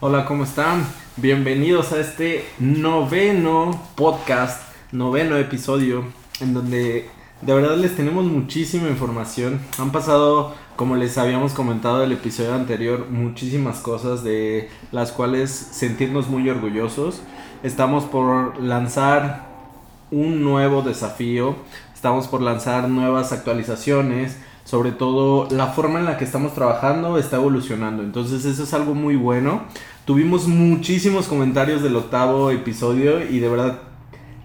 Hola, ¿cómo están? Bienvenidos a este noveno podcast, noveno episodio, en donde de verdad les tenemos muchísima información. Han pasado, como les habíamos comentado el episodio anterior, muchísimas cosas de las cuales sentirnos muy orgullosos. Estamos por lanzar un nuevo desafío, estamos por lanzar nuevas actualizaciones, sobre todo la forma en la que estamos trabajando está evolucionando. Entonces eso es algo muy bueno. Tuvimos muchísimos comentarios del octavo episodio y de verdad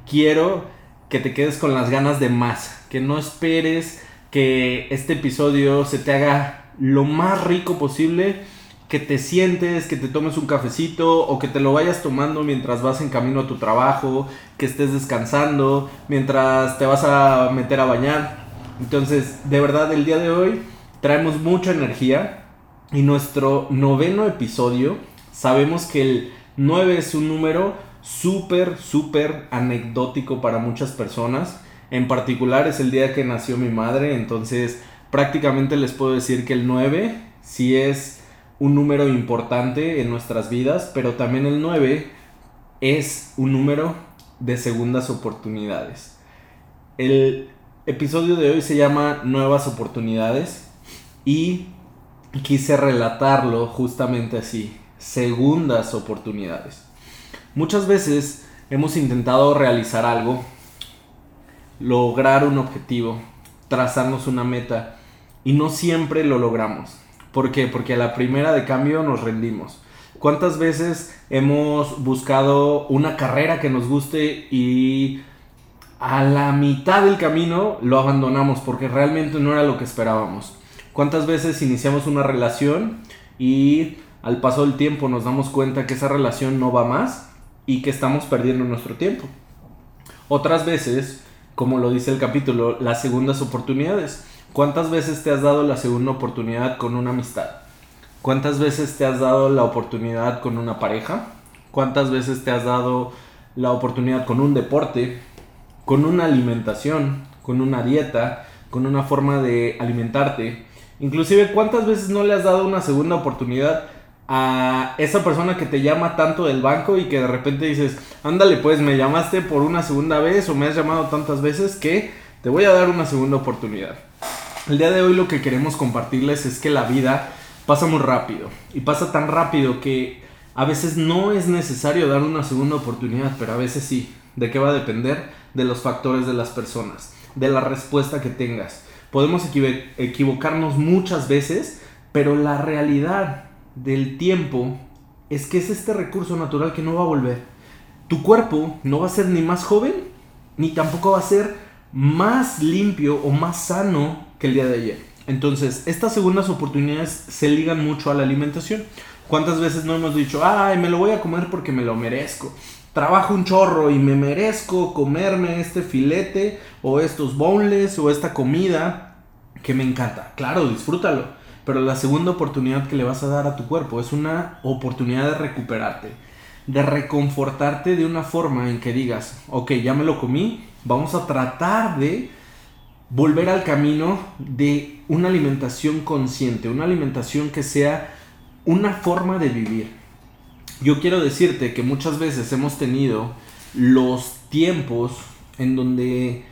quiero que te quedes con las ganas de más. Que no esperes que este episodio se te haga lo más rico posible. Que te sientes, que te tomes un cafecito o que te lo vayas tomando mientras vas en camino a tu trabajo, que estés descansando, mientras te vas a meter a bañar entonces, de verdad, el día de hoy traemos mucha energía y nuestro noveno episodio, sabemos que el 9 es un número súper, súper anecdótico para muchas personas. En particular es el día que nació mi madre, entonces prácticamente les puedo decir que el 9 sí es un número importante en nuestras vidas, pero también el 9 es un número de segundas oportunidades. El episodio de hoy se llama Nuevas oportunidades y quise relatarlo justamente así, segundas oportunidades. Muchas veces hemos intentado realizar algo, lograr un objetivo, trazarnos una meta y no siempre lo logramos. ¿Por qué? Porque a la primera de cambio nos rendimos. ¿Cuántas veces hemos buscado una carrera que nos guste y a la mitad del camino lo abandonamos porque realmente no era lo que esperábamos. ¿Cuántas veces iniciamos una relación y al paso del tiempo nos damos cuenta que esa relación no va más y que estamos perdiendo nuestro tiempo? Otras veces, como lo dice el capítulo, las segundas oportunidades. ¿Cuántas veces te has dado la segunda oportunidad con una amistad? ¿Cuántas veces te has dado la oportunidad con una pareja? ¿Cuántas veces te has dado la oportunidad con un deporte? Con una alimentación, con una dieta, con una forma de alimentarte. Inclusive, ¿cuántas veces no le has dado una segunda oportunidad a esa persona que te llama tanto del banco y que de repente dices, ándale pues, me llamaste por una segunda vez o me has llamado tantas veces que te voy a dar una segunda oportunidad? El día de hoy lo que queremos compartirles es que la vida pasa muy rápido y pasa tan rápido que a veces no es necesario dar una segunda oportunidad, pero a veces sí. ¿De qué va a depender? De los factores de las personas, de la respuesta que tengas. Podemos equivocarnos muchas veces, pero la realidad del tiempo es que es este recurso natural que no va a volver. Tu cuerpo no va a ser ni más joven, ni tampoco va a ser más limpio o más sano que el día de ayer. Entonces, estas segundas oportunidades se ligan mucho a la alimentación. ¿Cuántas veces no hemos dicho, ay, me lo voy a comer porque me lo merezco? Trabajo un chorro y me merezco comerme este filete o estos boneless o esta comida que me encanta. Claro, disfrútalo. Pero la segunda oportunidad que le vas a dar a tu cuerpo es una oportunidad de recuperarte, de reconfortarte de una forma en que digas, ok, ya me lo comí, vamos a tratar de volver al camino de una alimentación consciente, una alimentación que sea una forma de vivir yo quiero decirte que muchas veces hemos tenido los tiempos en donde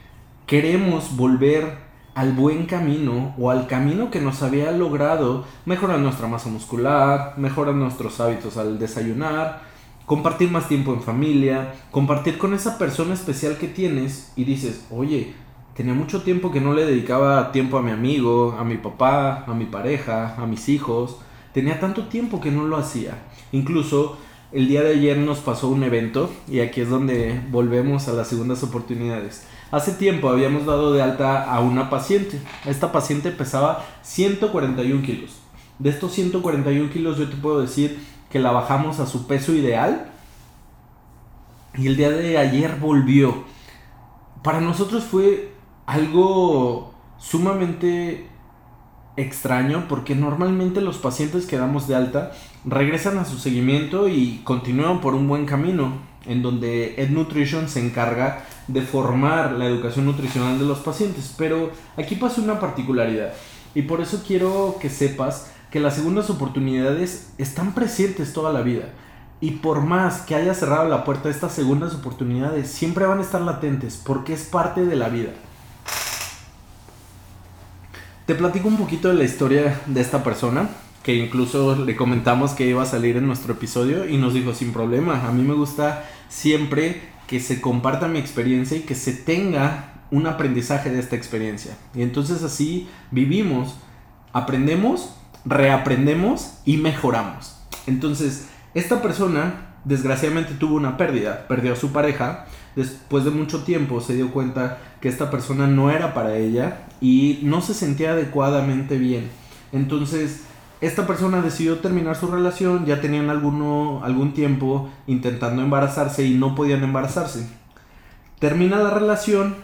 queremos volver al buen camino o al camino que nos había logrado mejorar nuestra masa muscular, mejorar nuestros hábitos al desayunar, compartir más tiempo en familia, compartir con esa persona especial que tienes y dices, oye, tenía mucho tiempo que no le dedicaba tiempo a mi amigo, a mi papá, a mi pareja, a mis hijos, tenía tanto tiempo que no lo hacía. Incluso el día de ayer nos pasó un evento y aquí es donde volvemos a las segundas oportunidades. Hace tiempo habíamos dado de alta a una paciente. Esta paciente pesaba 141 kilos. De estos 141 kilos yo te puedo decir que la bajamos a su peso ideal. Y el día de ayer volvió. Para nosotros fue algo sumamente extraño porque normalmente los pacientes que damos de alta regresan a su seguimiento y continúan por un buen camino en donde Ed Nutrition se encarga de formar la educación nutricional de los pacientes. Pero aquí pasa una particularidad y por eso quiero que sepas que las segundas oportunidades están presentes toda la vida. Y por más que haya cerrado la puerta estas segundas oportunidades, siempre van a estar latentes porque es parte de la vida. Te platico un poquito de la historia de esta persona, que incluso le comentamos que iba a salir en nuestro episodio y nos dijo sin problema, a mí me gusta siempre que se comparta mi experiencia y que se tenga un aprendizaje de esta experiencia. Y entonces así vivimos, aprendemos, reaprendemos y mejoramos. Entonces, esta persona desgraciadamente tuvo una pérdida, perdió a su pareja, después de mucho tiempo se dio cuenta que esta persona no era para ella y no se sentía adecuadamente bien. Entonces, esta persona decidió terminar su relación, ya tenían alguno, algún tiempo intentando embarazarse y no podían embarazarse. Termina la relación,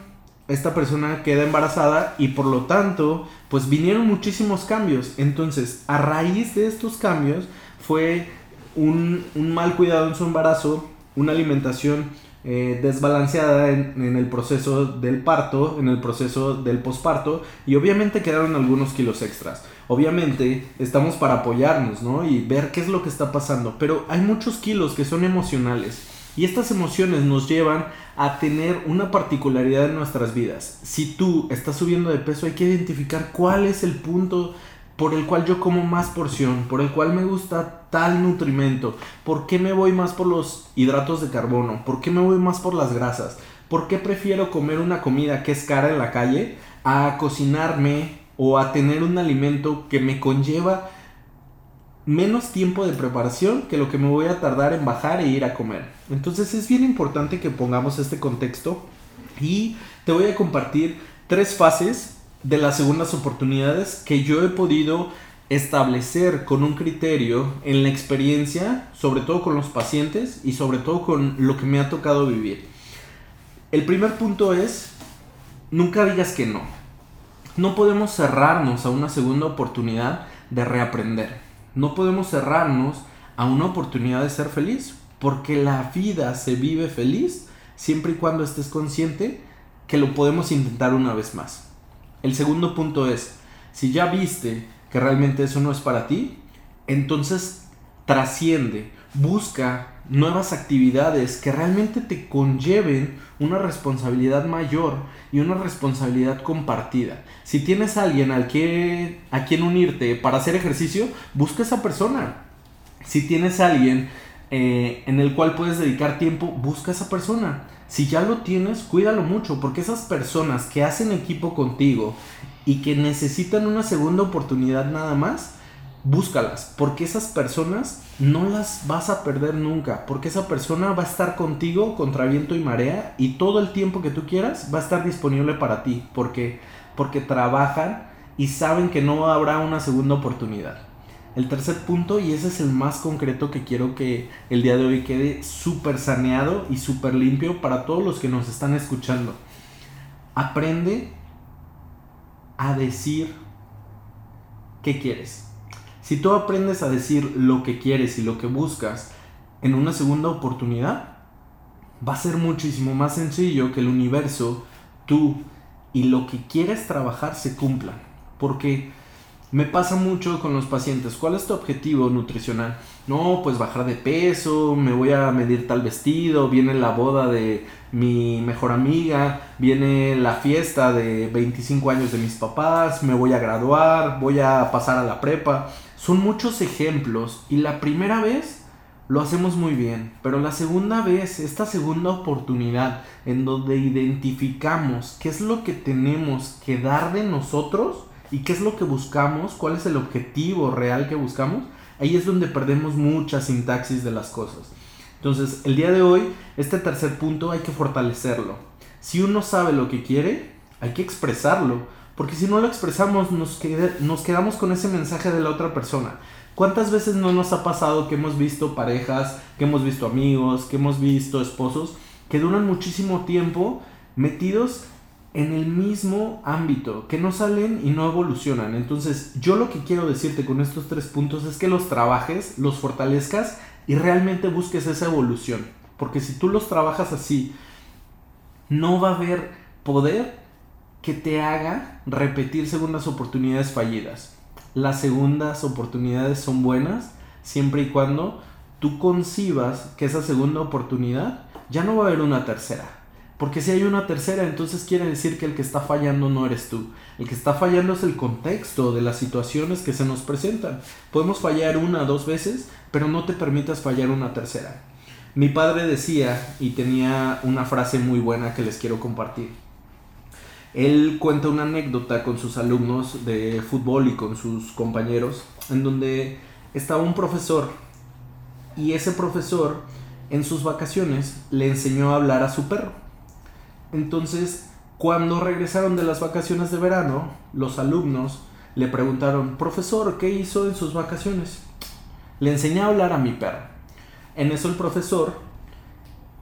esta persona queda embarazada y por lo tanto, pues vinieron muchísimos cambios. Entonces, a raíz de estos cambios fue un, mal cuidado en su embarazo, una alimentación eh, desbalanceada en, el proceso del parto, en el proceso del posparto y obviamente quedaron algunos kilos extras. Obviamente estamos para apoyarnos, ¿no? Y ver qué es lo que está pasando, pero hay muchos kilos que son emocionales y estas emociones nos llevan a tener una particularidad en nuestras vidas. Si tú estás subiendo de peso hay que identificar cuál es el punto por el cual yo como más porción, por el cual me gusta tal nutrimento, por qué me voy más por los hidratos de carbono, por qué me voy más por las grasas, por qué prefiero comer una comida que es cara en la calle a cocinarme o a tener un alimento que me conlleva menos tiempo de preparación que lo que me voy a tardar en bajar e ir a comer. Entonces es bien importante que pongamos este contexto y te voy a compartir tres fases de las segundas oportunidades que yo he podido establecer con un criterio en la experiencia, sobre todo con los pacientes y sobre todo con lo que me ha tocado vivir. El primer punto es, nunca digas que no. No podemos cerrarnos a una segunda oportunidad de reaprender. No podemos cerrarnos a una oportunidad de ser feliz, porque la vida se vive feliz siempre y cuando estés consciente que lo podemos intentar una vez más. El segundo punto es, si ya viste que realmente eso no es para ti, entonces trasciende, busca nuevas actividades que realmente te conlleven una responsabilidad mayor y una responsabilidad compartida. Si tienes a alguien al que, a quien unirte para hacer ejercicio, busca esa persona. Si tienes a alguien eh, en el cual puedes dedicar tiempo, busca esa persona. Si ya lo tienes, cuídalo mucho, porque esas personas que hacen equipo contigo y que necesitan una segunda oportunidad nada más, búscalas, porque esas personas no las vas a perder nunca, porque esa persona va a estar contigo contra viento y marea y todo el tiempo que tú quieras va a estar disponible para ti, porque porque trabajan y saben que no habrá una segunda oportunidad. El tercer punto, y ese es el más concreto que quiero que el día de hoy quede súper saneado y súper limpio para todos los que nos están escuchando. Aprende a decir qué quieres. Si tú aprendes a decir lo que quieres y lo que buscas en una segunda oportunidad, va a ser muchísimo más sencillo que el universo, tú y lo que quieres trabajar se cumplan. Porque me pasa mucho con los pacientes. ¿Cuál es tu objetivo nutricional? No, pues bajar de peso, me voy a medir tal vestido, viene la boda de mi mejor amiga, viene la fiesta de 25 años de mis papás, me voy a graduar, voy a pasar a la prepa. Son muchos ejemplos y la primera vez lo hacemos muy bien, pero la segunda vez, esta segunda oportunidad en donde identificamos qué es lo que tenemos que dar de nosotros, y qué es lo que buscamos, cuál es el objetivo real que buscamos, ahí es donde perdemos mucha sintaxis de las cosas. Entonces, el día de hoy, este tercer punto hay que fortalecerlo. Si uno sabe lo que quiere, hay que expresarlo, porque si no lo expresamos, nos, nos quedamos con ese mensaje de la otra persona. ¿Cuántas veces no nos ha pasado que hemos visto parejas, que hemos visto amigos, que hemos visto esposos que duran muchísimo tiempo metidos en el mismo ámbito, que no salen y no evolucionan. Entonces, yo lo que quiero decirte con estos tres puntos es que los trabajes, los fortalezcas y realmente busques esa evolución. Porque si tú los trabajas así, no va a haber poder que te haga repetir segundas oportunidades fallidas. las segundas oportunidades son buenas siempre y cuando tú concibas que esa segunda oportunidad ya no va a haber una tercera. Porque si hay una tercera, entonces quiere decir que el que está fallando no eres tú. El que está fallando es el contexto de las situaciones que se nos presentan. Podemos fallar una dos veces, pero no te permitas fallar una tercera. Mi padre decía, y tenía una frase muy buena que les quiero compartir. Él cuenta una anécdota con sus alumnos de fútbol y con sus compañeros, en donde estaba un profesor y ese profesor en sus vacaciones le enseñó a hablar a su perro. Entonces, cuando regresaron de las vacaciones de verano, los alumnos le preguntaron, profesor, ¿qué hizo en sus vacaciones? Le enseñé a hablar a mi perro. En eso el profesor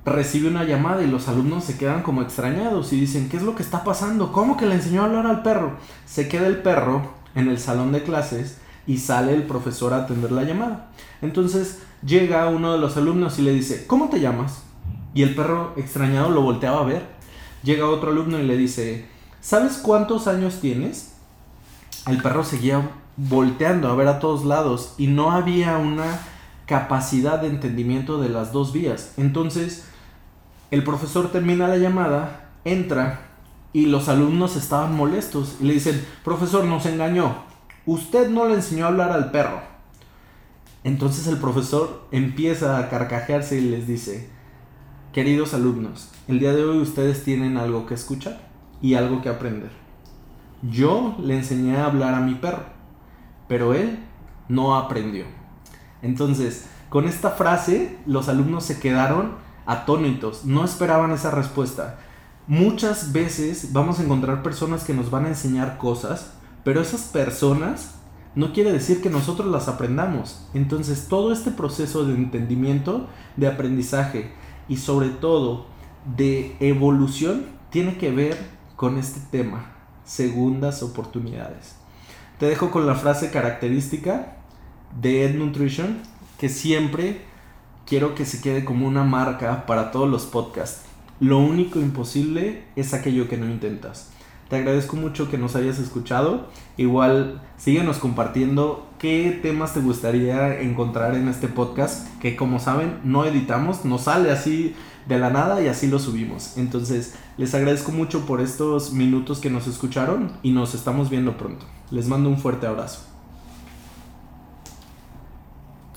recibe una llamada y los alumnos se quedan como extrañados y dicen, ¿qué es lo que está pasando? ¿Cómo que le enseñó a hablar al perro? Se queda el perro en el salón de clases y sale el profesor a atender la llamada. Entonces llega uno de los alumnos y le dice, ¿cómo te llamas? Y el perro extrañado lo volteaba a ver. Llega otro alumno y le dice, ¿sabes cuántos años tienes? El perro seguía volteando a ver a todos lados y no había una capacidad de entendimiento de las dos vías. Entonces, el profesor termina la llamada, entra y los alumnos estaban molestos y le dicen, profesor, nos engañó, usted no le enseñó a hablar al perro. Entonces el profesor empieza a carcajearse y les dice, queridos alumnos, el día de hoy ustedes tienen algo que escuchar y algo que aprender. Yo le enseñé a hablar a mi perro, pero él no aprendió. Entonces, con esta frase, los alumnos se quedaron atónitos, no esperaban esa respuesta. Muchas veces vamos a encontrar personas que nos van a enseñar cosas, pero esas personas no quiere decir que nosotros las aprendamos. Entonces, todo este proceso de entendimiento, de aprendizaje y sobre todo de evolución tiene que ver con este tema, segundas oportunidades. Te dejo con la frase característica de Ed Nutrition que siempre quiero que se quede como una marca para todos los podcasts. Lo único imposible es aquello que no intentas. Te agradezco mucho que nos hayas escuchado. Igual síguenos compartiendo qué temas te gustaría encontrar en este podcast, que como saben no editamos, nos sale así de la nada y así lo subimos. Entonces les agradezco mucho por estos minutos que nos escucharon y nos estamos viendo pronto. Les mando un fuerte abrazo.